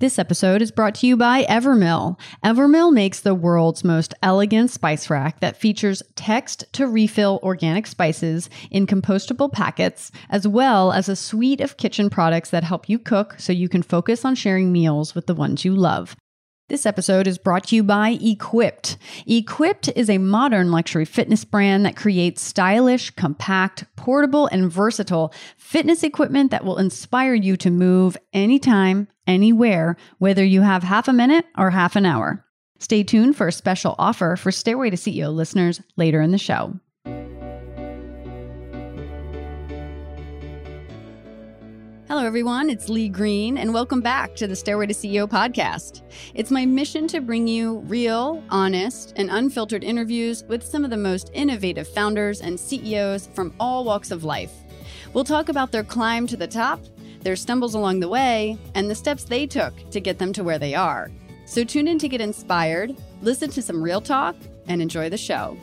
This episode is brought to you by Evermill. Evermill makes the world's most elegant spice rack that features text to refill organic spices in compostable packets, as well as a suite of kitchen products that help you cook so you can focus on sharing meals with the ones you love. This episode is brought to you by Equipped. Equipped is a modern luxury fitness brand that creates stylish, compact, portable, and versatile fitness equipment that will inspire you to move anytime, anywhere, whether you have half a minute or half an hour. Stay tuned for a special offer for Stairway to CEO listeners later in the show. Hello, everyone. It's Lee Green, and welcome back to the Stairway to CEO podcast. It's my mission to bring you real, honest, and unfiltered interviews with some of the most innovative founders and CEOs from all walks of life. We'll talk about their climb to the top, their stumbles along the way, and the steps they took to get them to where they are. So tune in to get inspired, listen to some real talk, and enjoy the show.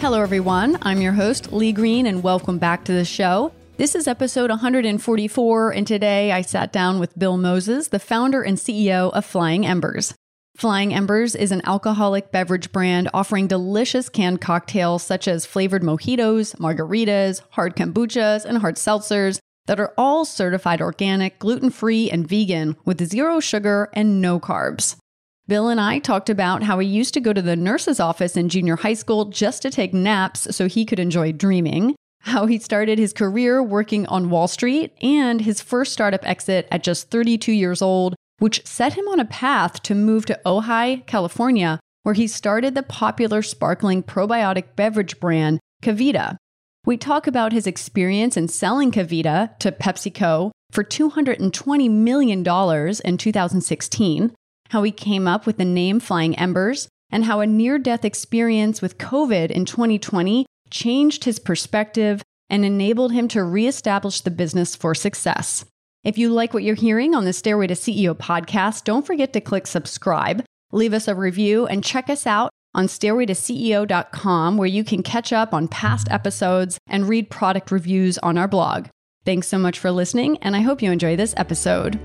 Hello, everyone. I'm your host, Lee Green, and welcome back to the show. This is episode 144, and today I sat down with Bill Moses, the founder and CEO of Flying Embers. Flying Embers is an alcoholic beverage brand offering delicious canned cocktails such as flavored mojitos, margaritas, hard kombuchas, and hard seltzers that are all certified organic, gluten free, and vegan with zero sugar and no carbs. Bill and I talked about how he used to go to the nurse's office in junior high school just to take naps so he could enjoy dreaming, how he started his career working on Wall Street, and his first startup exit at just 32 years old, which set him on a path to move to Ojai, California, where he started the popular sparkling probiotic beverage brand KeVita. We talk about his experience in selling KeVita to PepsiCo for $220 million in 2016 how he came up with the name Flying Embers, and how a near death experience with COVID in 2020 changed his perspective and enabled him to reestablish the business for success. If you like what you're hearing on the Stairway to CEO podcast, don't forget to click subscribe, leave us a review, and check us out on stairwaytoceo.com where you can catch up on past episodes and read product reviews on our blog. Thanks so much for listening, and I hope you enjoy this episode.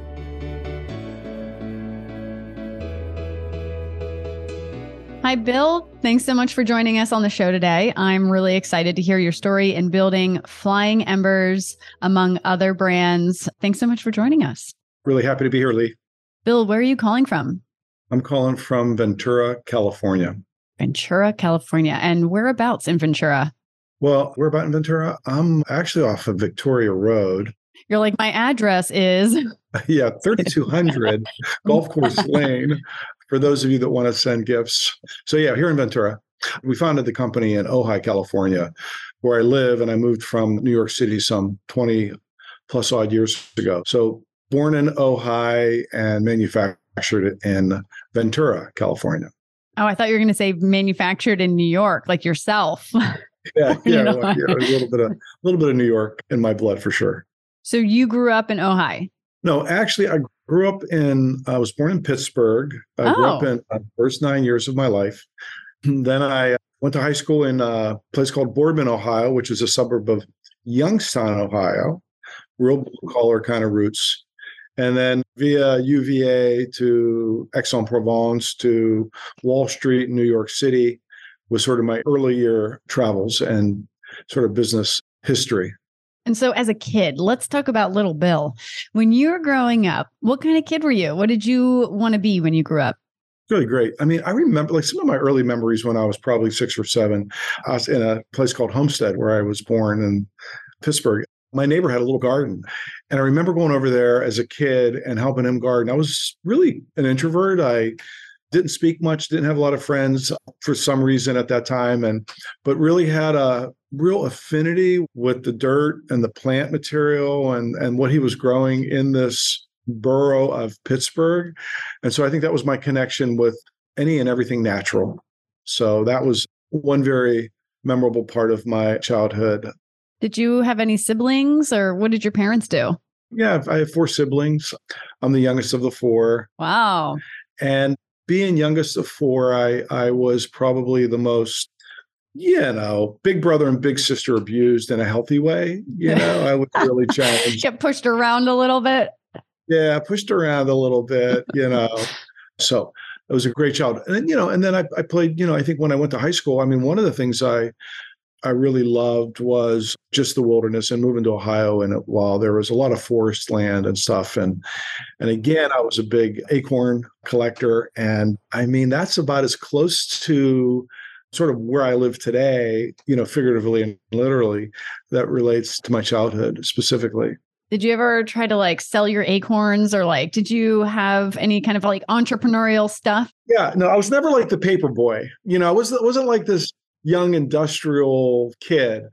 Hi, Bill. Thanks so much for joining us on the show today. I'm really excited to hear your story in building Flying Embers among other brands. Thanks so much for joining us. Really happy to be here, Lee. Bill, where are you calling from? I'm calling from Ventura, California. Ventura, California. And whereabouts in Ventura? Well, we're about in Ventura. I'm actually off of Victoria Road. You're like, my address is. yeah, 3200 Golf Course Lane for those of you that want to send gifts. So, yeah, here in Ventura, we founded the company in Ojai, California, where I live. And I moved from New York City some 20 plus odd years ago. So, born in Ojai and manufactured in Ventura, California. Oh, I thought you were going to say manufactured in New York, like yourself. yeah, yeah, well, yeah, a little bit of a little bit of New York in my blood for sure. So you grew up in Ojai? No, actually, I grew up in, I was born in Pittsburgh. I oh. grew up oh. in the first nine years of my life. Then I uh, went to high school in uh, a place called Boardman, Ohio, which is a suburb of Youngstown, Ohio, real mm-hmm. blue collar kind of roots. And then via UVA to Aix-en-Provence to Wall Street, in New York City was sort of my early year travels and sort of business history. And so, as a kid, let's talk about little Bill. When you were growing up, what kind of kid were you? What did you want to be when you grew up? Really great. I mean, I remember like some of my early memories when I was probably six or seven. I was in a place called Homestead where I was born in Pittsburgh. My neighbor had a little garden. And I remember going over there as a kid and helping him garden. I was really an introvert. I didn't speak much, didn't have a lot of friends for some reason at that time. And, but really had a real affinity with the dirt and the plant material and and what he was growing in this borough of Pittsburgh. And so I think that was my connection with any and everything natural. So that was one very memorable part of my childhood. Did you have any siblings or what did your parents do? Yeah, I have four siblings. I'm the youngest of the four. Wow. And being youngest of four, I I was probably the most you know, big brother and big sister abused in a healthy way. You know, I was really challenged. Get pushed around a little bit. Yeah, pushed around a little bit, you know. so it was a great child. And then, you know, and then I, I played, you know, I think when I went to high school, I mean, one of the things I I really loved was just the wilderness and moving to Ohio. And while there was a lot of forest land and stuff, and and again, I was a big acorn collector, and I mean that's about as close to sort of where I live today, you know, figuratively and literally, that relates to my childhood specifically. Did you ever try to like sell your acorns or like did you have any kind of like entrepreneurial stuff? Yeah, no, I was never like the paper boy. You know, I was wasn't like this young industrial kid.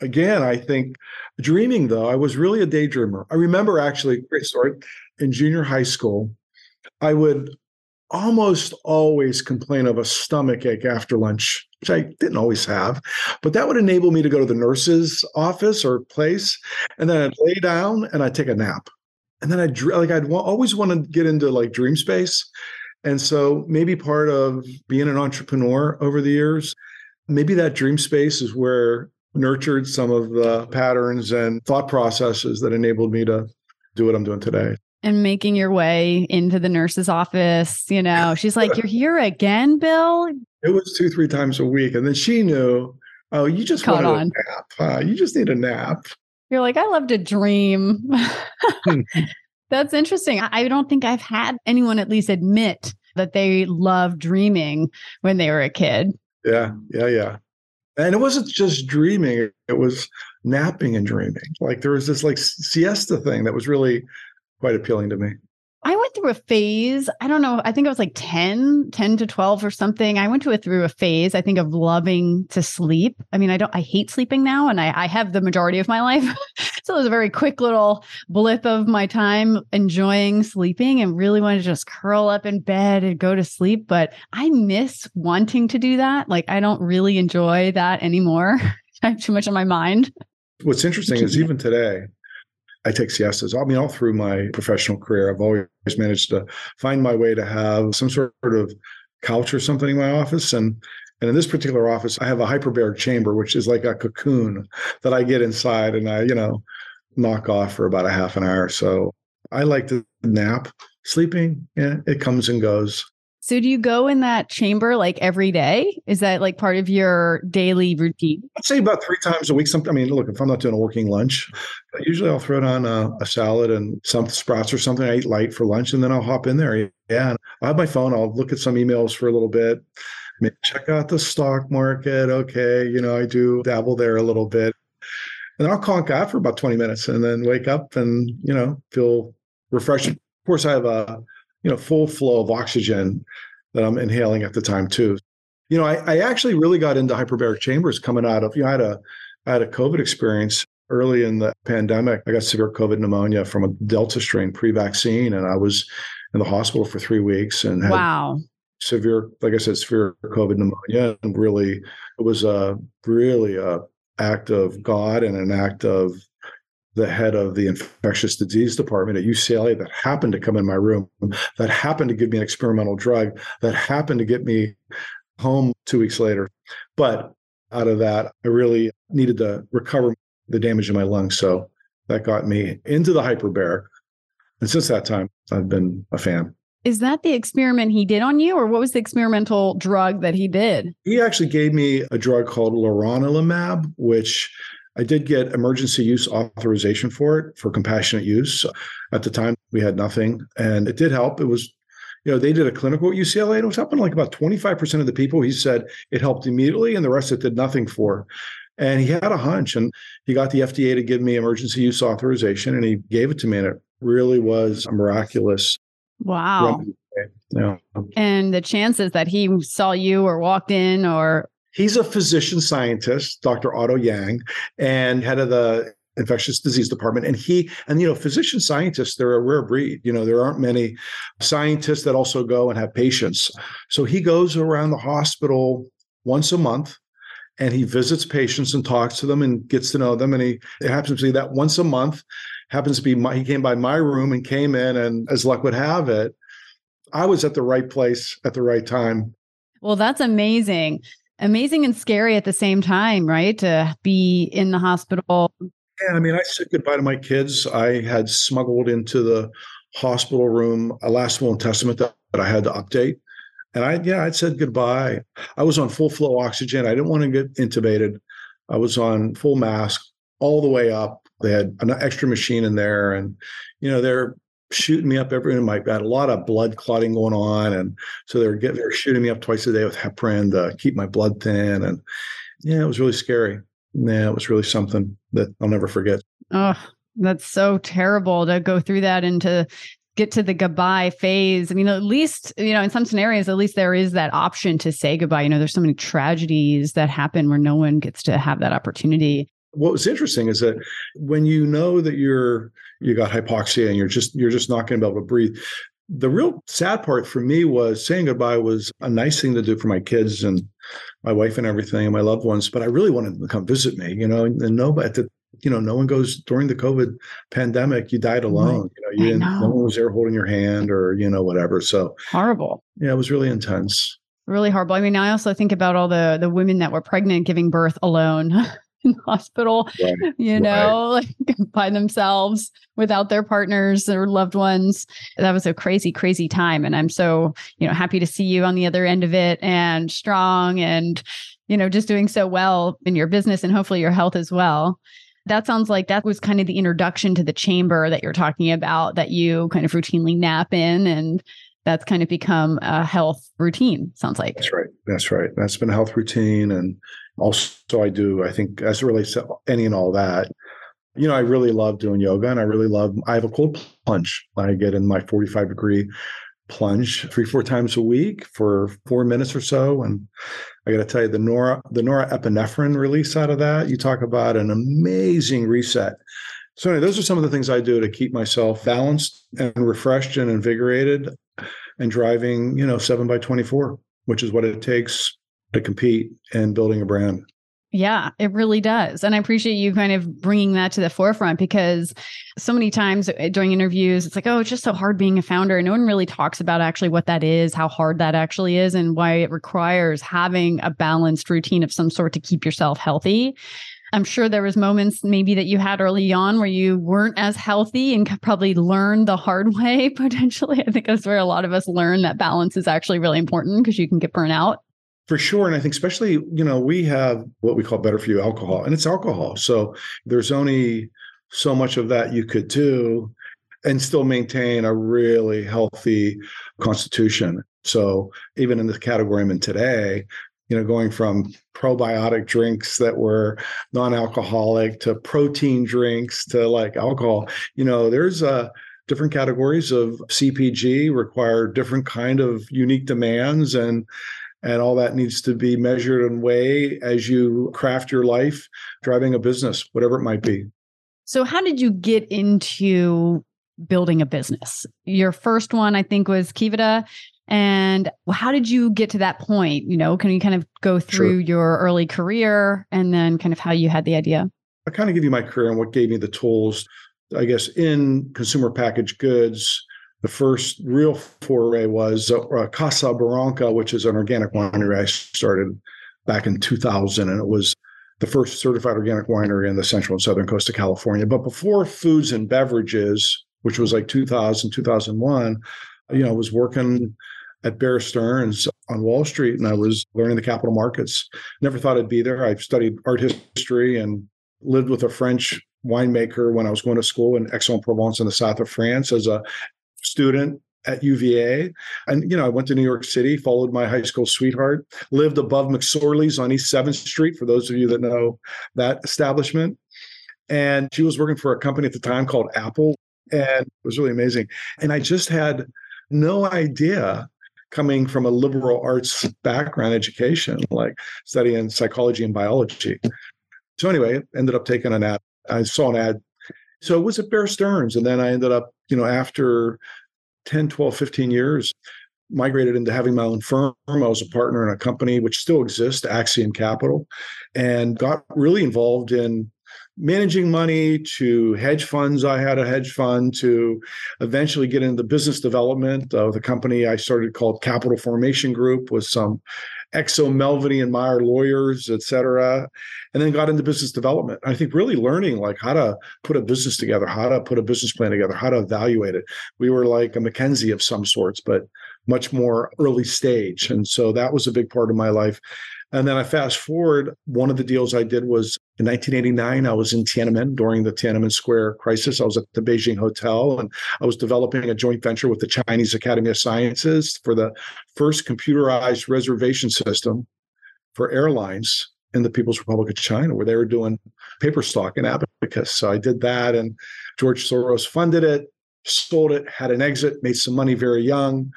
Again, I think dreaming though, I was really a daydreamer. I remember actually, great story, in junior high school, I would almost always complain of a stomach ache after lunch, which I didn't always have, but that would enable me to go to the nurse's office or place, and then I'd lay down and I'd take a nap, and then I'd like I'd always want to get into like dream space, and so maybe part of being an entrepreneur over the years, maybe that dream space is where nurtured some of the patterns and thought processes that enabled me to do what I'm doing today and making your way into the nurse's office. You know, she's like, You're here again, Bill? It was two, three times a week. And then she knew, Oh, you just Caught wanted on. a nap. You just need a nap. You're like, I love to dream. Hmm. That's interesting. I don't think I've had anyone at least admit that they love dreaming when they were a kid. Yeah, yeah, yeah. And it wasn't just dreaming, it was napping and dreaming. Like there was this like siesta thing that was really quite appealing to me. I went through a phase. I don't know. I think it was like 10, 10 to 12 or something. I went to a, through a phase, I think, of loving to sleep. I mean, I don't, I hate sleeping now and I, I have the majority of my life. so it was a very quick little blip of my time enjoying sleeping and really wanted to just curl up in bed and go to sleep. But I miss wanting to do that. Like, I don't really enjoy that anymore. I have too much on my mind. What's interesting is even today, I take siestas. I mean, all through my professional career, I've always managed to find my way to have some sort of couch or something in my office. And and in this particular office, I have a hyperbaric chamber, which is like a cocoon that I get inside and I, you know, knock off for about a half an hour. So I like to nap. Sleeping, yeah, it comes and goes. So do you go in that chamber like every day? Is that like part of your daily routine? I'd say about three times a week. Some, I mean, look, if I'm not doing a working lunch, usually I'll throw down a, a salad and some sprouts or something. I eat light for lunch, and then I'll hop in there. Yeah, I have my phone. I'll look at some emails for a little bit. Maybe check out the stock market. Okay, you know, I do dabble there a little bit, and I'll conk out for about 20 minutes, and then wake up and you know feel refreshed. Of course, I have a you know, full flow of oxygen that I'm inhaling at the time too. You know, I, I actually really got into hyperbaric chambers coming out of, you know, I had a I had a COVID experience early in the pandemic. I got severe COVID pneumonia from a Delta strain pre-vaccine, and I was in the hospital for three weeks and had wow. severe, like I said, severe COVID pneumonia. And really, it was a really a act of God and an act of the head of the infectious disease department at UCLA that happened to come in my room, that happened to give me an experimental drug, that happened to get me home two weeks later. But out of that, I really needed to recover the damage in my lungs. So that got me into the hyperbaric. And since that time, I've been a fan. Is that the experiment he did on you, or what was the experimental drug that he did? He actually gave me a drug called leronlimab, which I did get emergency use authorization for it for compassionate use. At the time, we had nothing, and it did help. It was, you know, they did a clinical at UCLA, and it was helping like about 25% of the people. He said it helped immediately, and the rest it did nothing for. And he had a hunch, and he got the FDA to give me emergency use authorization, and he gave it to me, and it really was a miraculous. Wow. Yeah. And the chances that he saw you or walked in or He's a physician scientist, Dr. Otto Yang, and head of the infectious disease department and he and you know physician scientists they're a rare breed you know there aren't many scientists that also go and have patients so he goes around the hospital once a month and he visits patients and talks to them and gets to know them and he it happens to be that once a month happens to be my, he came by my room and came in and as luck would have it I was at the right place at the right time. Well, that's amazing. Amazing and scary at the same time, right? To be in the hospital. Yeah, I mean, I said goodbye to my kids. I had smuggled into the hospital room a last will and testament that, that I had to update. And I, yeah, I'd said goodbye. I was on full flow oxygen. I didn't want to get intubated. I was on full mask all the way up. They had an extra machine in there, and you know they're shooting me up every. I had a lot of blood clotting going on, and so they're getting they're shooting me up twice a day with heparin to keep my blood thin, and yeah, it was really scary. Yeah, it was really something that I'll never forget. Oh, that's so terrible to go through that and to get to the goodbye phase. I mean, at least, you know, in some scenarios, at least there is that option to say goodbye. You know, there's so many tragedies that happen where no one gets to have that opportunity. What was interesting is that when you know that you're you got hypoxia and you're just you're just not going to be able to breathe. The real sad part for me was saying goodbye was a nice thing to do for my kids and my wife and everything and my loved ones, but I really wanted them to come visit me, you know, and nobody at the you know, no one goes during the COVID pandemic. You died alone. Right. You know, you didn't. Know. No one was there holding your hand or you know whatever. So horrible. Yeah, it was really intense. Really horrible. I mean, I also think about all the the women that were pregnant giving birth alone. in the hospital, right. you know, right. like by themselves without their partners or loved ones. That was a crazy, crazy time. And I'm so, you know, happy to see you on the other end of it and strong and, you know, just doing so well in your business and hopefully your health as well. That sounds like that was kind of the introduction to the chamber that you're talking about that you kind of routinely nap in and that's kind of become a health routine sounds like. That's right. That's right. That's been a health routine and also i do i think as it relates to any and all that you know i really love doing yoga and i really love i have a cold plunge. I get in my 45 degree plunge three four times a week for four minutes or so and I got to tell you, the Nora, the norepinephrine release out of that, you talk about an amazing reset. So anyway, those are some of the things I do to keep myself balanced and refreshed and invigorated and driving, you know, seven by 24, which is what it takes to compete and building a brand. Yeah, it really does. And I appreciate you kind of bringing that to the forefront because so many times uh, during interviews, it's like, oh, it's just so hard being a founder. And no one really talks about actually what that is, how hard that actually is, and why it requires having a balanced routine of some sort to keep yourself healthy. I'm sure there was moments maybe that you had early on where you weren't as healthy and probably learned the hard way potentially. I think that's where a lot of us learn that balance is actually really important because you can get burnt out. For sure. And I think, especially, you know, we have what we call better for you alcohol, and it's alcohol. So there's only so much of that you could do and still maintain a really healthy constitution. So even in the category I'm in today, you know, going from probiotic drinks that were non-alcoholic to protein drinks to like alcohol, you know, there's a different categories of CPG require different kind of unique demands and and all that needs to be measured and weighed as you craft your life driving a business whatever it might be. So how did you get into building a business? Your first one i think was KeVita and how did you get to that point you know can you kind of go through sure. your early career and then kind of how you had the idea i kind of give you my career and what gave me the tools i guess in consumer packaged goods the first real foray was uh, Casa Barranca, which is an organic winery I started back in 2000. And it was the first certified organic winery in the central and southern coast of California. But before foods and beverages, which was like 2000, 2001, you know, I was working at Bear Stearns on Wall Street and I was learning the capital markets. Never thought I'd be there. I studied art history and lived with a French winemaker when I was going to school in Aix-en-Provence in the south of France as a student at UVA. And, you know, I went to New York City, followed my high school sweetheart, lived above McSorley's on East 7th Street, for those of you that know that establishment. And she was working for a company at the time called Apple. And it was really amazing. And I just had no idea coming from a liberal arts background education, like studying psychology and biology. So anyway, ended up taking an ad. I saw an ad so it was at Bear Stearns. And then I ended up, you know, after 10, 12, 15 years, migrated into having my own firm. I was a partner in a company which still exists, Axiom Capital, and got really involved in managing money to hedge funds. I had a hedge fund to eventually get into business development of the company I started called Capital Formation Group with some ex-O'Melveny and Meyer lawyers, et cetera, and then got into business development. I think really learning like how to put a business together, how to put a business plan together, how to evaluate it. We were like a McKinsey of some sorts, but much more early stage. And so that was a big part of my life. And then I fast forward, one of the deals I did was in 1989, I was in Tiananmen during the Tiananmen Square crisis. I was at the Beijing Hotel and I was developing a joint venture with the Chinese Academy of Sciences for the first computerized reservation system for airlines in the People's Republic of China, where they were doing paper stock and abacus. So I did that, and George Soros funded it, sold it, had an exit, made some money very young.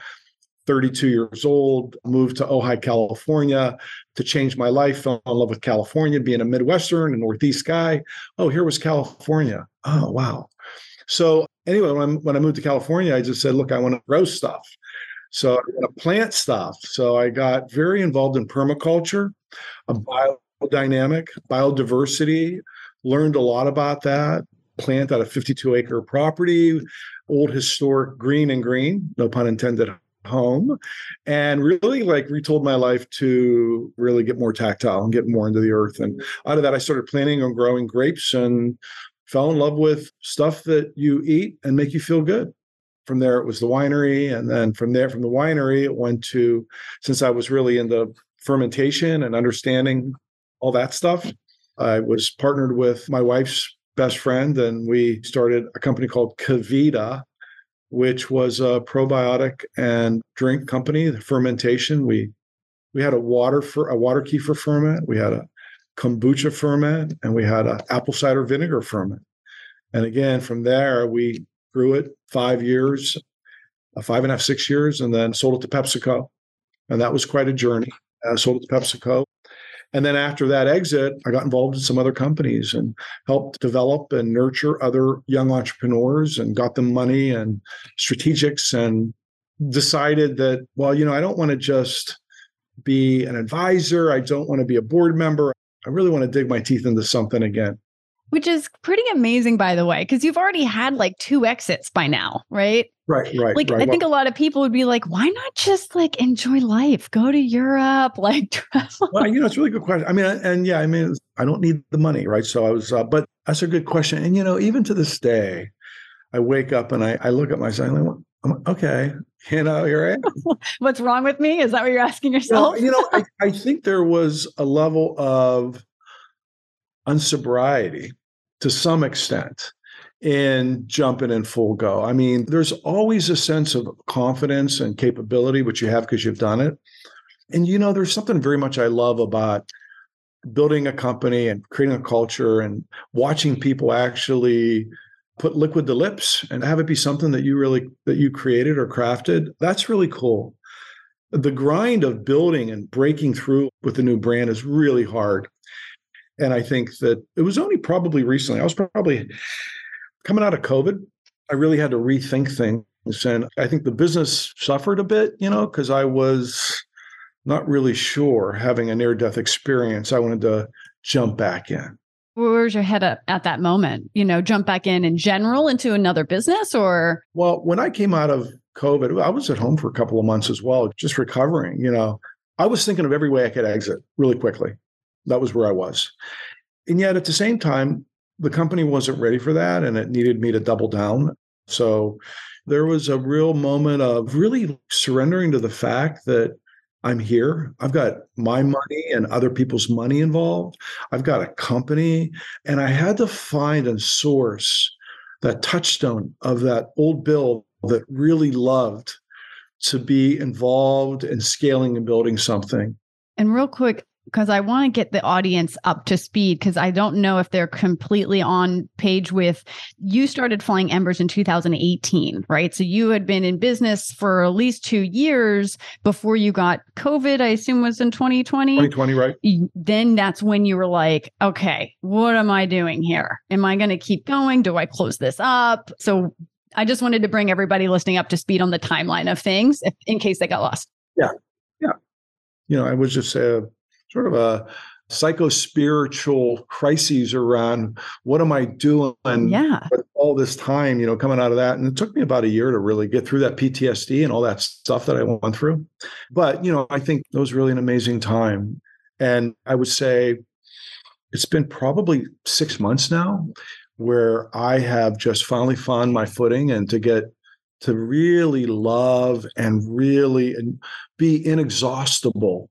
32 years old, moved to Ojai, California to change my life. Fell in love with California, being a Midwestern and Northeast guy. Oh, here was California. Oh, wow. So anyway, when, i when I moved to California, I just said, look, I want to grow stuff. So I want to plant stuff. So I got very involved in permaculture, a biodynamic, biodiversity, learned a lot about that. Plant out a 52 acre property, old historic Greene and Greene, no pun intended, home and really like retold my life to really get more tactile and get more into the earth. And out of that, I started planting on growing grapes and fell in love with stuff that you eat and make you feel good. From there, it was the winery. And then from there, from the winery, it went to, since I was really into fermentation and understanding all that stuff, I was partnered with my wife's best friend and we started a company called KeVita, which was a probiotic and drink company, the fermentation. We we had a water for a water kefir ferment, we had a kombucha ferment, and we had a apple cider vinegar ferment. And again, from there we grew it five years, uh, five and a half, six years, and then sold it to PepsiCo. And that was quite a journey. I sold it to PepsiCo. And then after that exit, I got involved in some other companies and helped develop and nurture other young entrepreneurs and got them money and strategics and decided that, well, you know, I don't want to just be an advisor. I don't want to be a board member. I really want to dig my teeth into something again which is pretty amazing, by the way, because you've already had like two exits by now, right? Right, right. Like, right. I think a lot of people would be like, why not just like enjoy life, go to Europe, like travel? Well, you know, it's a really good question. I mean, and yeah, I mean, I don't need the money, right? So I was, uh, but that's a good question. And, you know, even to this day, I wake up and I, I look at myself and I'm like, okay, you know, I am. What's wrong with me? Is that what you're asking yourself? Well, you know, I, I think there was a level of unsobriety to some extent in jumping in full go. I mean, there's always a sense of confidence and capability, which you have because you've done it. And, you know, there's something very much I love about building a company and creating a culture and watching people actually put liquid to lips and have it be something that you really that you created or crafted that's really cool the grind of building and breaking through with a new brand is really hard and I think that it was only probably recently, I was probably coming out of COVID, I really had to rethink things. And I think the business suffered a bit, you know, because I was not really sure having a near death experience. I wanted to jump back in. Where's your head at at that moment? You know, jump back in in general into another business or? Well, when I came out of COVID, I was at home for a couple of months as well, just recovering. You know, I was thinking of every way I could exit really quickly. That was where I was. And yet at the same time, the company wasn't ready for that and it needed me to double down. So there was a real moment of really surrendering to the fact that I'm here. I've got my money and other people's money involved. I've got a company, and I had to find and source that touchstone of that old Bill that really loved to be involved in scaling and building something. And real quick, because I want to get the audience up to speed because I don't know if they're completely on page with you started flying embers in 2018, right? So you had been in business for at least 2 years before you got COVID, I assume was in 2020. 2020, right? Then that's when you were like, okay, what am I doing here? Am I going to keep going? Do I close this up? So I just wanted to bring everybody listening up to speed on the timeline of things if, in case they got lost. Yeah. Yeah. You know, I was just uh, sort of a psycho spiritual crises around what am I doing? Yeah. All this time, you know, coming out of that. And it took me about a year to really get through that PTSD and all that stuff that I went through. But, you know, I think it was really an amazing time. And I would say it's been probably six months now where I have just finally found my footing and to get to really love and really be inexhaustible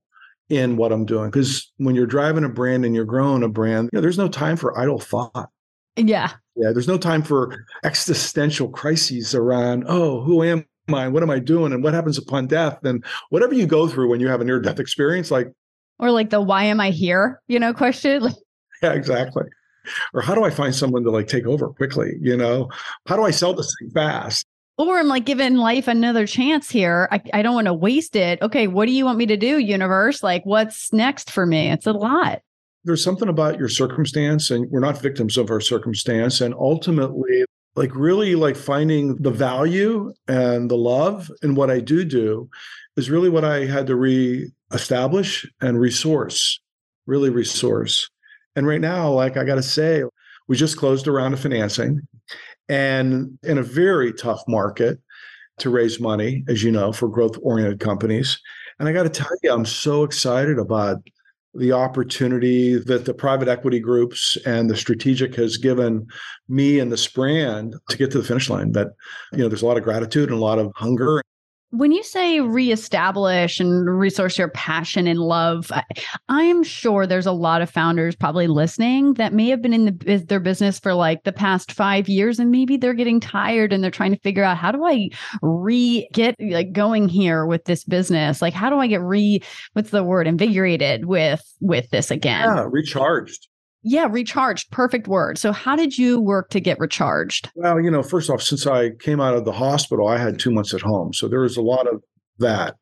in what I'm doing. Because when you're driving a brand and you're growing a brand, you know, there's no time for idle thought. Yeah. Yeah. There's no time for existential crises around, oh, who am I? What am I doing? And what happens upon death? And whatever you go through when you have a near death experience, like, or like the why am I here, you know, question. yeah, exactly. Or how do I find someone to like take over quickly? You know, how do I sell this thing fast? Or I'm like giving life another chance here. I, I don't want to waste it. Okay, what do you want me to do, universe? Like, what's next for me? It's a lot. There's something about your circumstance, and we're not victims of our circumstance. And ultimately, like really like finding the value and the love in what I do do is really what I had to re-establish and resource, really resource. And right now, like I got to say, we just closed a round of financing and in a very tough market to raise money, as you know, for growth oriented companies. And I got to tell you, I'm so excited about the opportunity that the private equity groups and the strategic has given me and this brand to get to the finish line. That, you know, there's a lot of gratitude and a lot of hunger when you say reestablish and resource your passion and love, I, am sure there's a lot of founders probably listening that may have been in the, their business for like the past five years, and maybe they're getting tired and they're trying to figure out how do I re get like going here with this business? Like how do I get re what's the word invigorated with with this again? Yeah, recharged. Yeah, recharged. Perfect word. So, how did you work to get recharged? Well, you know, first off, since I came out of the hospital, I had two months at home. So, there was a lot of that.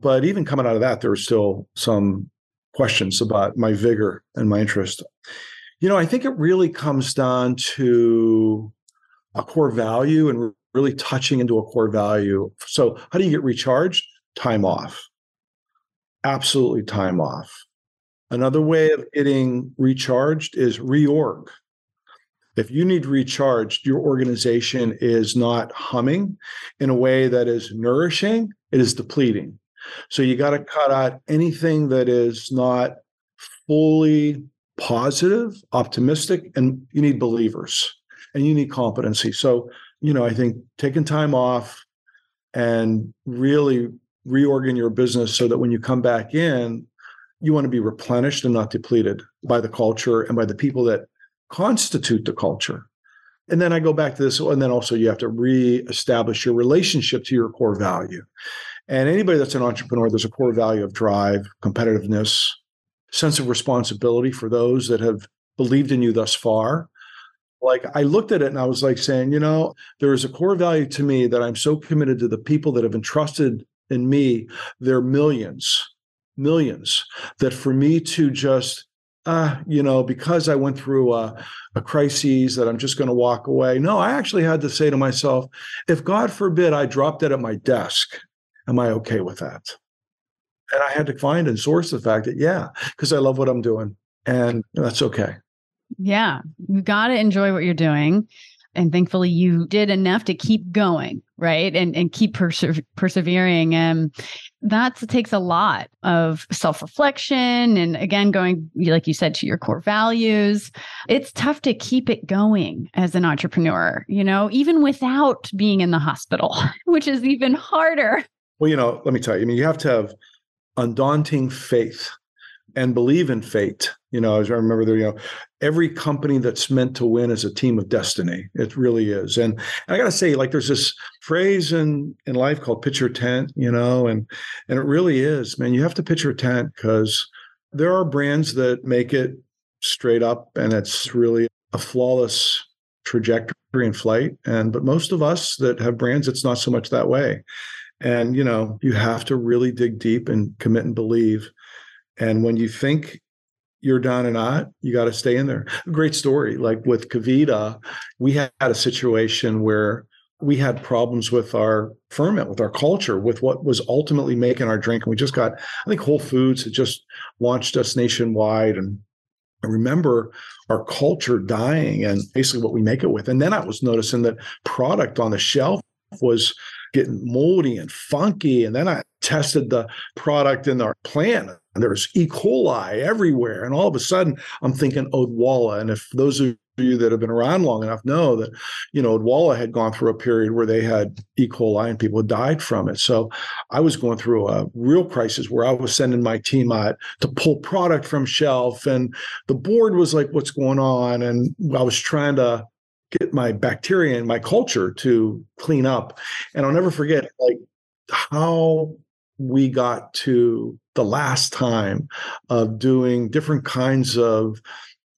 But even coming out of that, there were still some questions about my vigor and my interest. You know, I think it really comes down to a core value and really touching into a core value. So, how do you get recharged? Time off. Absolutely time off Another way of getting recharged is reorg. If you need recharged, your organization is not humming in a way that is nourishing, it is depleting. So you got to cut out anything that is not fully positive, optimistic, and you need believers and you need competency. So, you know, I think taking time off and really reorgan your business so that when you come back in, you want to be replenished and not depleted by the culture and by the people that constitute the culture. And then I go back to this, and then also you have to reestablish your relationship to your core value. And anybody that's an entrepreneur, there's a core value of drive, competitiveness, sense of responsibility for those that have believed in you thus far. Like I looked at it and I was like saying, you know, there is a core value to me that I'm so committed to the people that have entrusted in me their millions millions that for me to just uh, you know, because I went through a, a crisis that I'm just going to walk away. No, I actually had to say to myself, if God forbid I dropped dead at my desk, am I okay with that? And I had to find and source the fact that, yeah, because I love what I'm doing and that's okay. Yeah. You got to enjoy what you're doing and thankfully you did enough to keep going right? And and keep perse- persevering. And that takes a lot of self-reflection and again going like you said to your core values. It's tough to keep it going as an entrepreneur you know even without being in the hospital which is even harder. Well you know let me tell you i mean you have to have undaunting faith and believe in fate. You know, as I remember there, you know, every company that's meant to win is a team of destiny. It really is. And I gotta say, like there's this phrase in in life called pitch your tent, you know, and and it really is, man, you have to pitch your tent because there are brands that make it straight up and it's really a flawless trajectory in flight. And but most of us that have brands, it's not so much that way. And you know, you have to really dig deep and commit and believe and when you think you're down and out, you got to stay in there. Great story. Like with KeVita, we had a situation where we had problems with our ferment, with our culture, with what was ultimately making our drink. And we just got, I think Whole Foods had just launched us nationwide. And I remember our culture dying and basically what we make it with. And then I was noticing that product on the shelf was getting moldy and funky. And then I tested the product in our plant and there's E. coli everywhere. And all of a sudden I'm thinking Odwalla. And if those of you that have been around long enough know that, you know, Odwalla had gone through a period where they had E. coli and people died from it. So I was going through a real crisis where I was sending my team out to pull product from shelf. And the board was like, what's going on? And I was trying to get my bacteria and my culture to clean up. And I'll never forget like how we got to the last time of doing different kinds of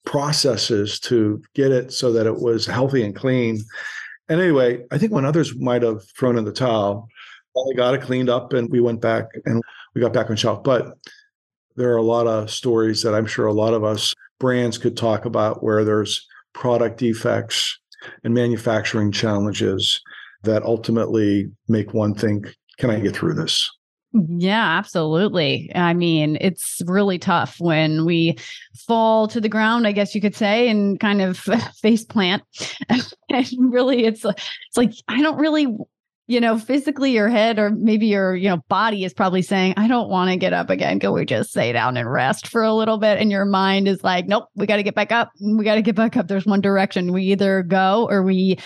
processes to get it so that it was healthy and clean. And anyway, I think when others might have thrown in the towel, we got it cleaned up and we went back and we got back on shelf. But there are a lot of stories that I'm sure a lot of us brands could talk about where there's product defects and manufacturing challenges that ultimately make one think, can I get through this? Yeah, absolutely. I mean, it's really tough when we fall to the ground, I guess you could say, and kind of face plant. and really, it's it's like I don't really, you know, physically your head or maybe your you know body is probably saying, I don't want to get up again. Can we just stay down and rest for a little bit? And your mind is like, Nope, we got to get back up. We got to get back up. There's one direction. We either go or we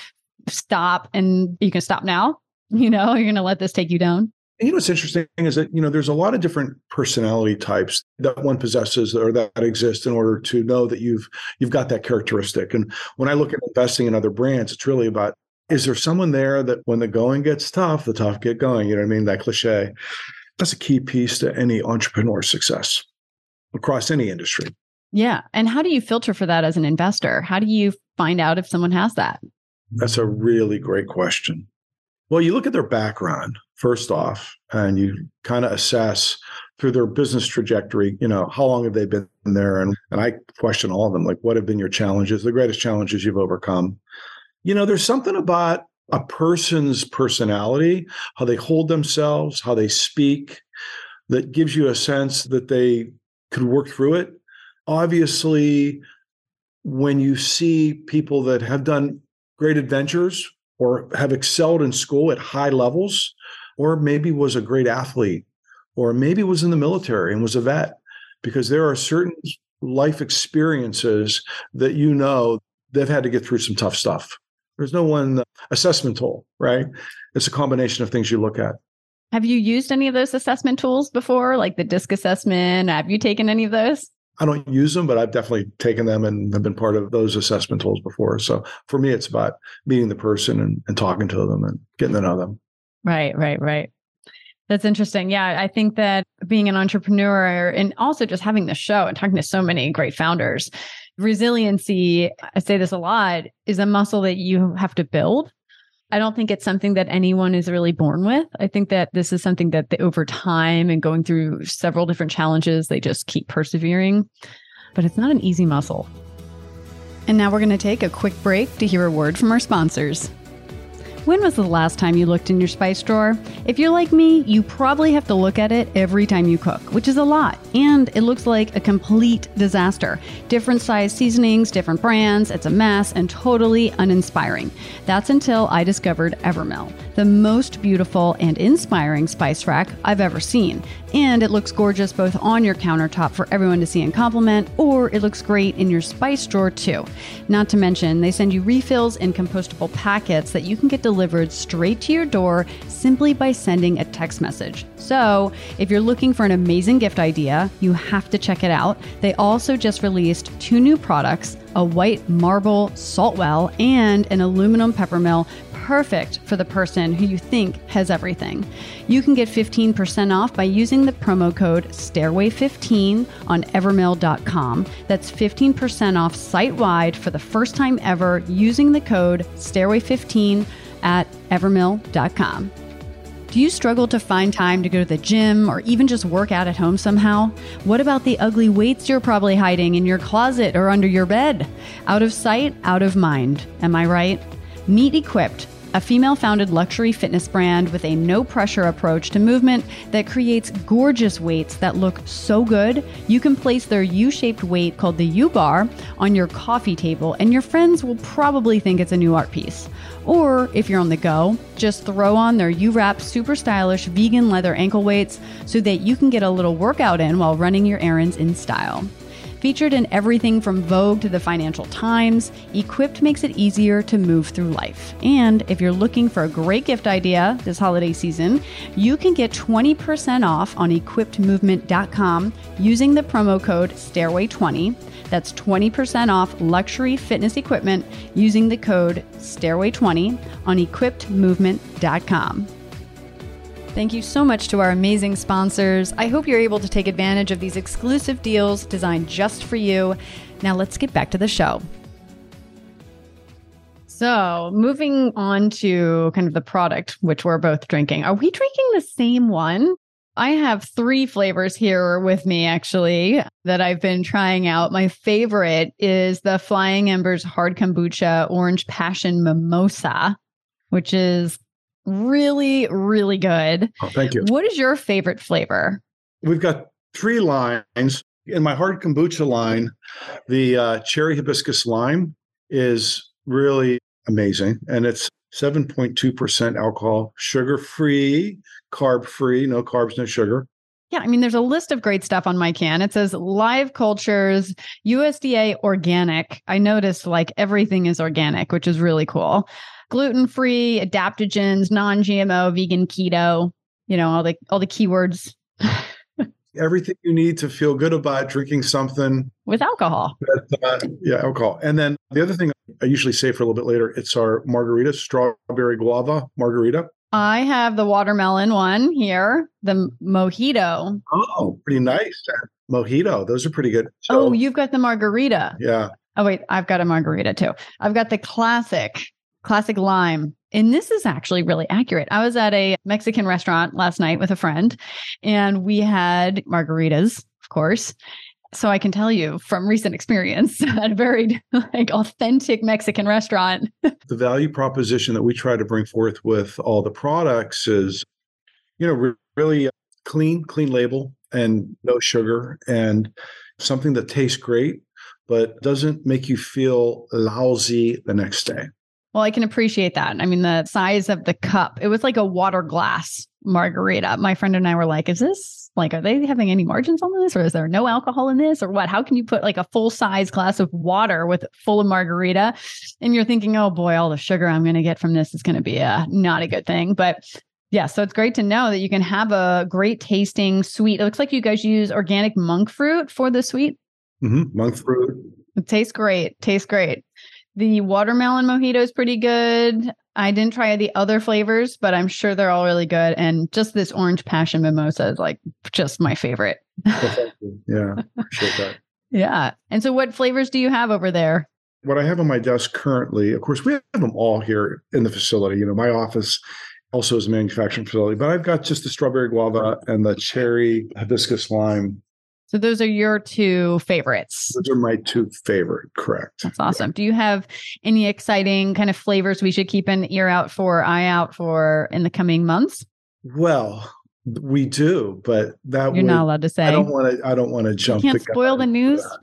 stop, and you can stop now. You know, you're going to let this take you down you know what's interesting is that you know there's a lot of different personality types that one possesses or that exist in order to know that you've you've got that characteristic. And when i look at investing in other brands it's really about is there someone there that when the going gets tough the tough get going? You know what i mean? That cliche. That's a key piece to any entrepreneur success across any industry. Yeah. And how do you filter for that as an investor? How do you find out if someone has that? That's a really great question well, you look at their background first off, and you kind of assess through their business trajectory, you know, how long have they been there? And, and I question all of them, like, what have been your challenges, the greatest challenges you've overcome? You know, there's something about a person's personality, how they hold themselves, how they speak, that gives you a sense that they could work through it. Obviously, when you see people that have done great adventures or have excelled in school at high levels, or maybe was a great athlete, or maybe was in the military and was a vet, because there are certain life experiences that you know they've had to get through some tough stuff. There's no one uh, assessment tool, right? It's a combination of things you look at. Have you used any of those assessment tools before, like the DISC assessment? Have you taken any of those? I don't use them, but I've definitely taken them and have been part of those assessment tools before. So for me, it's about meeting the person and, and talking to them and getting to know them. Right, right, right. That's interesting. Yeah, I think that being an entrepreneur and also just having the show and talking to so many great founders, resiliency, I say this a lot, is a muscle that you have to build I don't think it's something that anyone is really born with. I think that this is something that they, over time and going through several different challenges, they just keep persevering. But it's not an easy muscle. And now we're going to take a quick break to hear a word from our sponsors. When was the last time you looked in your spice drawer? If you're like me, you probably have to look at it every time you cook, which is a lot, and it looks like a complete disaster. Different size seasonings, different brands, it's a mess and totally uninspiring. That's until I discovered Evermill, the most beautiful and inspiring spice rack I've ever seen. And it looks gorgeous both on your countertop for everyone to see and compliment, or it looks great in your spice drawer too. Not to mention, they send you refills in compostable packets that you can get delivered straight to your door simply by sending a text message. So, if you're looking for an amazing gift idea, you have to check it out. They also just released two new products a white marble salt well and an aluminum pepper mill perfect for the person who you think has everything. You can get 15% off by using the promo code STAIRWAY15 on evermill.com. That's 15% off site wide for the first time ever using the code STAIRWAY15 at evermill.com. Do you struggle to find time to go to the gym or even just work out at home somehow? What about the ugly weights you're probably hiding in your closet or under your bed? Out of sight, out of mind. Am I right? Meet equipped a female founded luxury fitness brand with a no pressure approach to movement that creates gorgeous weights that look so good. You can place their U shaped weight called the U bar on your coffee table, and your friends will probably think it's a new art piece. Or if you're on the go, just throw on their U Wrap super stylish vegan leather ankle weights so that you can get a little workout in while running your errands in style. Featured in everything from Vogue to the Financial Times, Equipped makes it easier to move through life. And if you're looking for a great gift idea this holiday season, you can get 20% off on equippedmovement.com using the promo code STAIRWAY20. That's 20% off luxury fitness equipment using the code STAIRWAY20 on equippedmovement.com. Thank you so much to our amazing sponsors. I hope you're able to take advantage of these exclusive deals designed just for you. Now, let's get back to the show. So, moving on to kind of the product, which we're both drinking. Are we drinking the same one? I have three flavors here with me, actually, that I've been trying out. My favorite is the Flying Embers Hard Kombucha Orange Passion Mimosa, which is really, really good. Oh, thank you. What is your favorite flavor? We've got three lines. In my hard kombucha line, the uh, cherry hibiscus lime is really amazing. And it's 7.2% alcohol, sugar free, carb free, no carbs, no sugar. Yeah, I mean, there's a list of great stuff on my can. It says live cultures, USDA organic. I noticed like everything is organic, which is really cool gluten free, adaptogens, non GMO, vegan, keto, you know, all the all the keywords. Everything you need to feel good about drinking something with alcohol. uh, yeah, alcohol. And then the other thing I usually say for a little bit later, it's our margarita, strawberry guava margarita. I have the watermelon one here, the mojito. Oh, pretty nice. Mojito. Those are pretty good. So, oh, you've got the margarita. Yeah. Oh, wait, I've got a margarita too. I've got the classic classic lime. And this is actually really accurate. I was at a Mexican restaurant last night with a friend and we had margaritas, of course. So I can tell you from recent experience at a very like authentic Mexican restaurant. the value proposition that we try to bring forth with all the products is, you know, really uh, clean, clean label and no sugar and something that tastes great, but doesn't make you feel lousy the next day. Well, I can appreciate that. I mean, the size of the cup, it was like a water glass margarita. My friend and I were like, is this like, are they having any margins on this or is there no alcohol in this or what? How can you put like a full size glass of water with full of margarita? And you're thinking, oh boy, all the sugar I'm going to get from this is going to be a, not a good thing. But yeah, so it's great to know that you can have a great tasting sweet. It looks like you guys use organic monk fruit for the sweet. Mm-hmm. Monk fruit. It tastes great. Tastes great. The watermelon mojito is pretty good. I didn't try the other flavors, but I'm sure they're all really good. And just this orange passion mimosa is like just my favorite. yeah, appreciate that. Yeah. And so, what flavors do you have over there? What I have on my desk currently, of course, we have them all here in the facility. You know, my office also is a manufacturing facility, but I've got just the strawberry guava and the cherry hibiscus lime so those are your two favorites. Those are my two favorite, correct. That's awesome. Yeah. Do you have any exciting kind of flavors we should keep an ear out for, eye out for in the coming months? Well, we do, but that you're would, not allowed to say. I don't want to. I don't want to jump. You can't the spoil the news.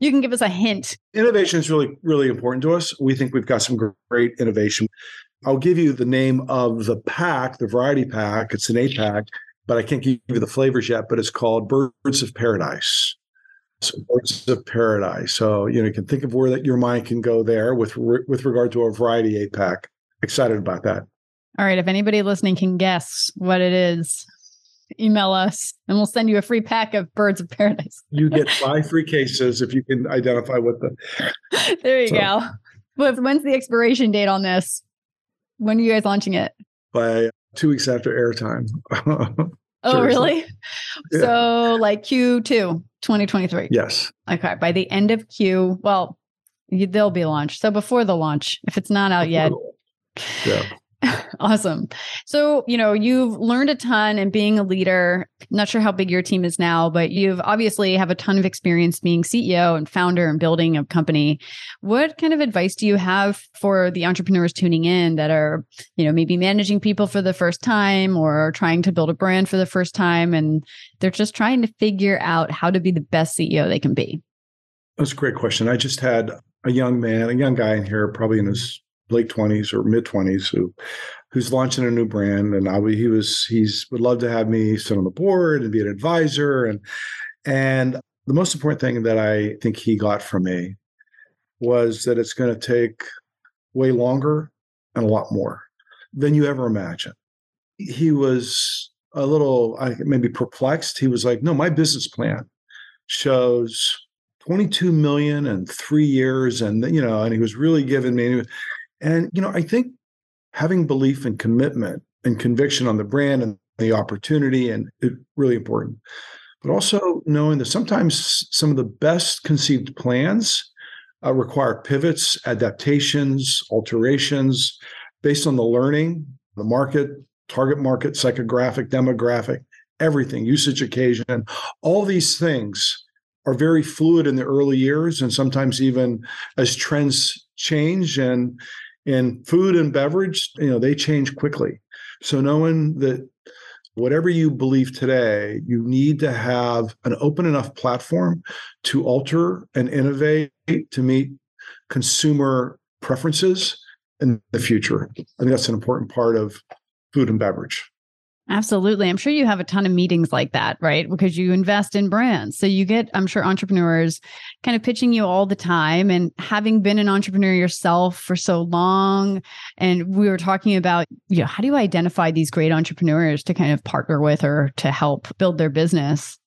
you can give us a hint. Innovation is really, really important to us. We think we've got some great innovation. I'll give you the name of the pack, the variety pack. It's an eight pack but I can't give you the flavors yet. But it's called Birds of Paradise. So Birds of Paradise. So you know you can think of where that your mind can go there with with regard to a variety eight pack. Excited about that. All right. If anybody listening can guess what it is, email us and we'll send you a free pack of Birds of Paradise. you get five free cases if you can identify what the. there you so. go. Well, when's the expiration date on this? When are you guys launching it? By two weeks after airtime. oh, really? Yeah. So, like Q2 2023. Yes. Okay. By the end of Q, well, you, they'll be launched. So, before the launch, if it's not out yet, yeah. awesome. So, you know, you've learned a ton and being a leader. Not sure how big your team is now, but you've obviously have a ton of experience being CEO and founder and building a company. What kind of advice do you have for the entrepreneurs tuning in that are, you know, maybe managing people for the first time or trying to build a brand for the first time and they're just trying to figure out how to be the best CEO they can be? That's a great question. I just had a young man, a young guy in here, probably in his late 20s or mid 20s who who's launching a new brand and I he was he's would love to have me sit on the board and be an advisor and and the most important thing that I think he got from me was that it's going to take way longer and a lot more than you ever imagine. He was a little maybe perplexed. He was like, "No, my business plan shows 22 million in 3 years and you know, and he was really giving me and, you know, I think having belief and commitment and conviction on the brand and the opportunity and it really important. But also knowing that sometimes some of the best conceived plans uh, require pivots, adaptations, alterations based on the learning, the market, target market, psychographic, demographic, everything, usage occasion, all these things are very fluid in the early years and sometimes even as trends change and in food and beverage, you know, they change quickly. So knowing that whatever you believe today, you need to have an open enough platform to alter and innovate to meet consumer preferences in the future. I think that's an important part of food and beverage. Absolutely. I'm sure you have a ton of meetings like that, right? Because you invest in brands. So you get, I'm sure, entrepreneurs kind of pitching you all the time. And having been an entrepreneur yourself for so long, and we were talking about, you know, how do you identify these great entrepreneurs to kind of partner with or to help build their business?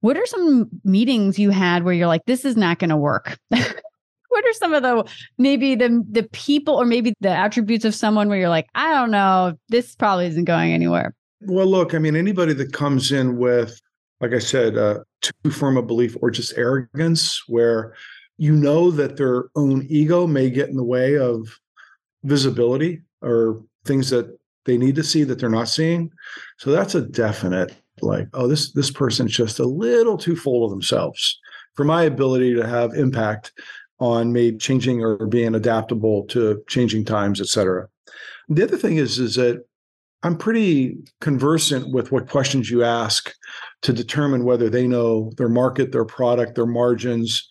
What are some meetings you had where you're like, this is not going to work? what are some of the maybe the the people or maybe the attributes of someone where you're like, I don't know, this probably isn't going anywhere? Well, look, I mean, anybody that comes in with, like I said, uh, too firm a belief or just arrogance, where you know that their own ego may get in the way of visibility or things that they need to see that they're not seeing. So that's a definite like, oh, this this person's just a little too full of themselves for my ability to have impact on maybe changing or being adaptable to changing times, et cetera. The other thing is, is that I'm pretty conversant with what questions you ask to determine whether they know their market, their product, their margins.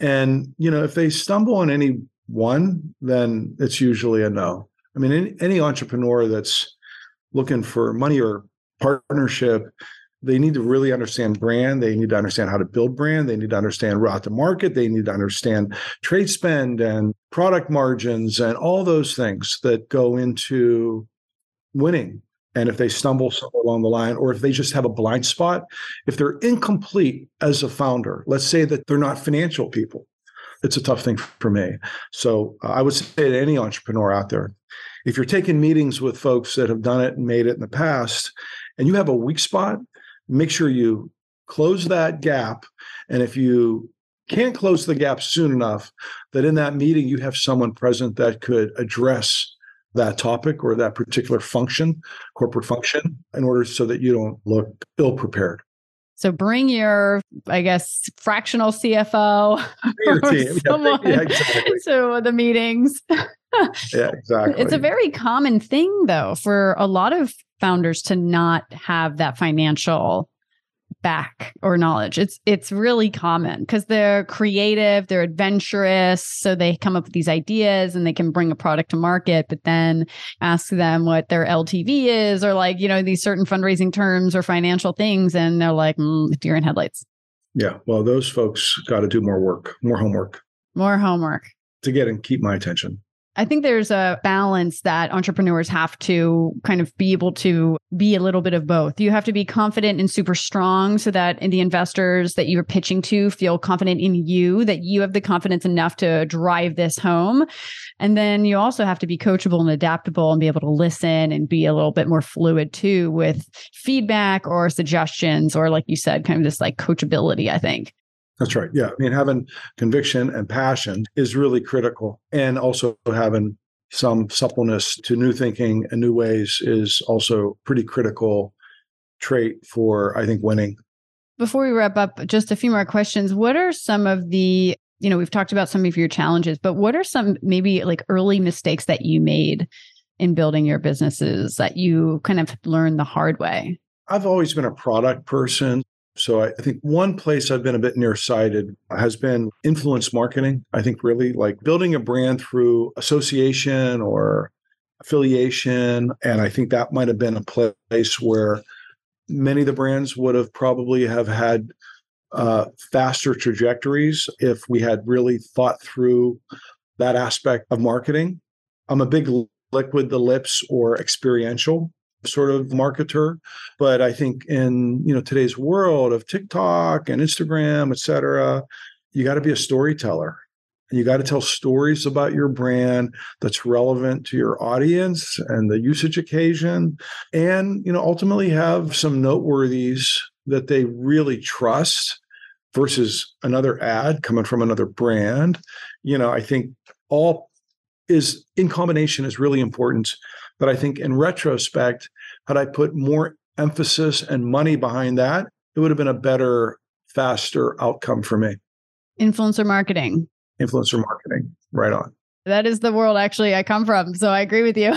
And, you know, if they stumble on any one, then it's usually a no. I mean, any, any entrepreneur that's looking for money or partnership, they need to really understand brand. They need to understand how to build brand. They need to understand route to market. They need to understand trade spend and product margins and all those things that go into winning. And if they stumble somewhere along the line, or if they just have a blind spot, if they're incomplete as a founder, let's say that they're not financial people, it's a tough thing for me. So uh, I would say to any entrepreneur out there, if you're taking meetings with folks that have done it and made it in the past, and you have a weak spot, make sure you close that gap. And if you can't close the gap soon enough, that in that meeting you have someone present that could address that topic or that particular function, corporate function, in order so that you don't look ill prepared. So bring your, I guess, fractional CFO your team. Yeah, yeah, exactly. to the meetings. yeah, exactly. It's a very common thing, though, for a lot of founders to not have that financial back or knowledge. It's it's really common because they're creative, they're adventurous, so they come up with these ideas and they can bring a product to market, but then ask them what their LTV is or like, you know, these certain fundraising terms or financial things and they're like, mm, deer in headlights. Yeah, well, those folks got to do more work, more homework. More homework to get and keep my attention. I think there's a balance that entrepreneurs have to kind of be able to be a little bit of both. You have to be confident and super strong so that the investors that you're pitching to feel confident in you, that you have the confidence enough to drive this home. And then you also have to be coachable and adaptable and be able to listen and be a little bit more fluid too with feedback or suggestions or, like you said, kind of this like coachability, I think. That's right. Yeah. I mean, having conviction and passion is really critical. And also having some suppleness to new thinking and new ways is also pretty critical trait for I think winning. Before we wrap up, just a few more questions. What are some of the you know, we've talked about some of your challenges, but what are some maybe like early mistakes that you made in building your businesses that you kind of learned the hard way? I've always been a product person. So I think one place I've been a bit nearsighted has been influence marketing. I think really like building a brand through association or affiliation. And I think that might have been a place where many of the brands would have probably have had uh, faster trajectories if we had really thought through that aspect of marketing. I'm a big liquid the lips or experiential sort of marketer but i think in you know today's world of tiktok and instagram et cetera you got to be a storyteller. You got to tell stories about your brand that's relevant to your audience and the usage occasion and you know ultimately have some noteworthies that they really trust versus another ad coming from another brand. You know i think all is in combination is really important but i think in retrospect had i put more emphasis and money behind that it would have been a better faster outcome for me influencer marketing influencer marketing right on that is the world actually i come from so i agree with you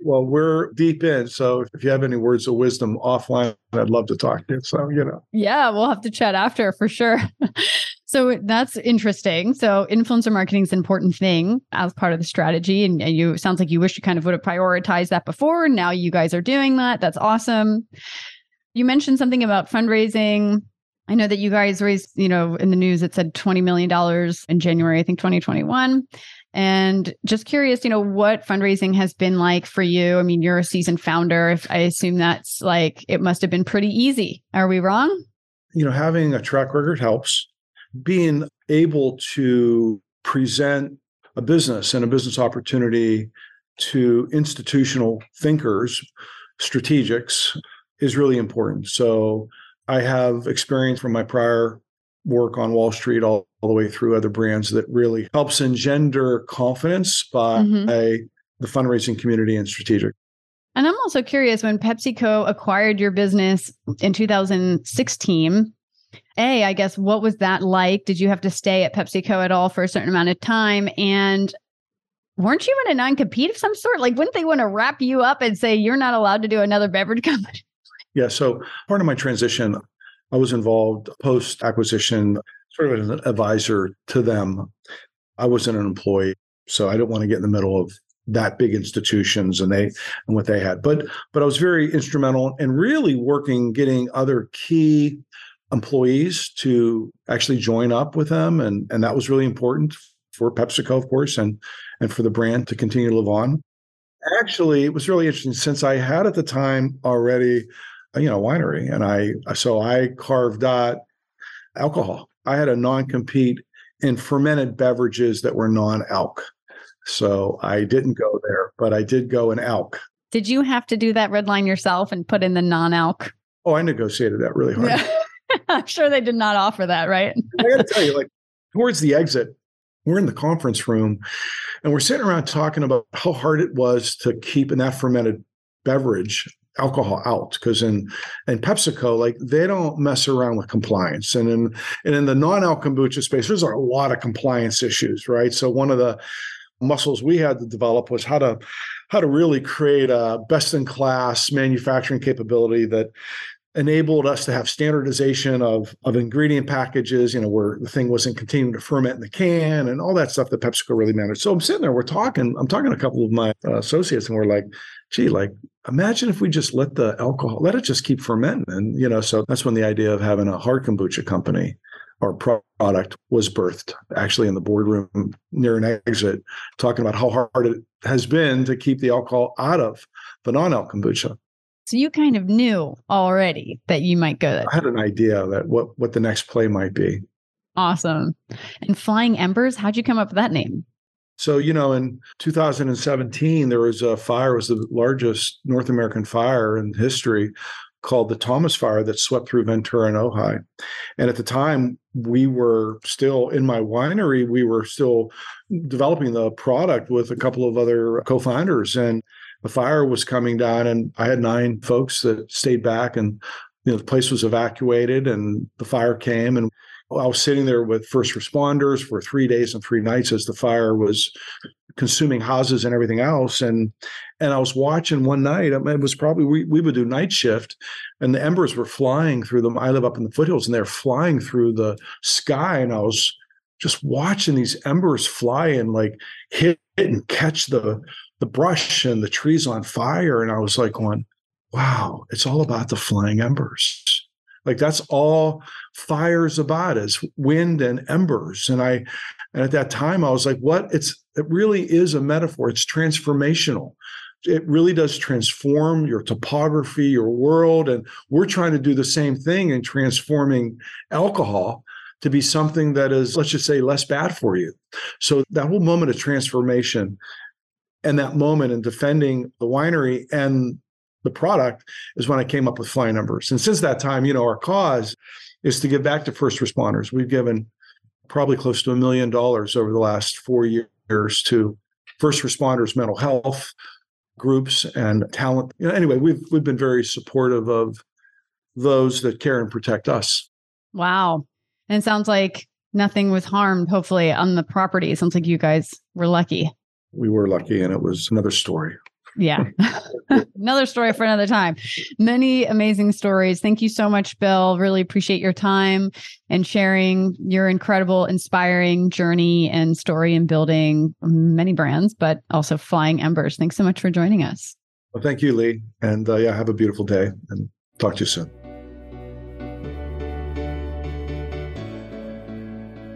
well, we're deep in. So if you have any words of wisdom offline, I'd love to talk to you. So, you know. Yeah, we'll have to chat after for sure. So that's interesting. So influencer marketing is an important thing as part of the strategy. And, and you sounds like you wish you kind of would have prioritized that before. Now you guys are doing that. That's awesome. You mentioned something about fundraising. I know that you guys raised, you know, in the news it said $20 million in January, I think 2021. And just curious, you know, what fundraising has been like for you. I mean, you're a seasoned founder. If I assume that's like it must have been pretty easy. Are we wrong? You know, having a track record helps. Being able to present a business and a business opportunity to institutional thinkers, strategics, is really important. So I have experience from my prior work on Wall Street all, all the way through other brands that really helps engender confidence by mm-hmm. the fundraising community and strategic. And I'm also curious when PepsiCo acquired your business in 2016. A, I guess, what was that like? Did you have to stay at PepsiCo at all for a certain amount of time? And weren't you in a non compete of some sort? Like, wouldn't they want to wrap you up and say you're not allowed to do another beverage company? Yeah. So part of my transition, I was involved post acquisition, sort of an advisor to them. I wasn't an employee, so I didn't want to get in the middle of that big institutions and they and what they had. But but I was very instrumental in really working getting other key employees to actually join up with them and and that was really important for PepsiCo of course and and for the brand to continue to live on. Actually, it was really interesting since I had at the time already uh, you know winery and i so i carved out alcohol i had a non-compete in fermented beverages that were non-alc so i didn't go there but i did go in alc did you have to do that red line yourself and put in the non-alc oh i negotiated that really hard yeah. i'm sure they did not offer that right i gotta tell you like towards the exit we're in the conference room and we're sitting around talking about how hard it was to keep in that fermented beverage alcohol out because in in PepsiCo, like they don't mess around with compliance. And in and in the non-alc kombucha space, there's a lot of compliance issues, right? So one of the muscles we had to develop was how to how to really create a best-in-class manufacturing capability that enabled us to have standardization of of ingredient packages, you know, where the thing wasn't continuing to ferment in the can and all that stuff that PepsiCo really managed. So I'm sitting there, we're talking, I'm talking to a couple of my uh, associates, and we're like, gee, like imagine if we just let the alcohol, let it just keep fermenting. And, you know, so that's when the idea of having a hard kombucha company or product was birthed actually in the boardroom near an exit, talking about how hard it has been to keep the alcohol out of the non-alc kombucha. So you kind of knew already that you might go there. I had an idea that what what the next play might be. Awesome. And Flying Embers, how'd you come up with that name? So, you know, in 2017, there was a fire, it was the largest North American fire in history called the Thomas Fire that swept through Ventura and Ojai. And at the time, we were still in my winery, we were still developing the product with a couple of other co founders. And the fire was coming down, and I had nine folks that stayed back, and you know, the place was evacuated, and the fire came. And I was sitting there with first responders for three days and three nights as the fire was consuming houses and everything else. And and I was watching one night. I mean, It was probably we, we would do night shift, and the embers were flying through them. I live up in the foothills, and they're flying through the sky. And I was just watching these embers fly and like hit and catch the the brush and the trees on fire. And I was like, going, wow, it's all about the flying embers. Like that's all fire's about is wind and embers. And I and at that time I was like, what? It's it really is a metaphor. It's transformational. It really does transform your topography, your world. And we're trying to do the same thing in transforming alcohol to be something that is, let's just say, less bad for you. So that whole moment of transformation and that moment in defending the winery and the product is when I came up with Flying Embers. And since that time, you know, our cause is to give back to first responders. We've given probably close to a million dollars over the last four years to first responders, mental health groups, and talent. You know, anyway, we've we've been very supportive of those that care and protect us. Wow. And sounds like nothing was harmed, hopefully, on the property. It sounds like you guys were lucky. We were lucky, and it was another story yeah. another story for another time. Many amazing stories. Thank you so much, Bill. Really appreciate your time and sharing your incredible, inspiring journey and story in building many brands, but also flying embers. Thanks so much for joining us. Well, thank you, Lee. And uh, yeah, have a beautiful day and talk to you soon.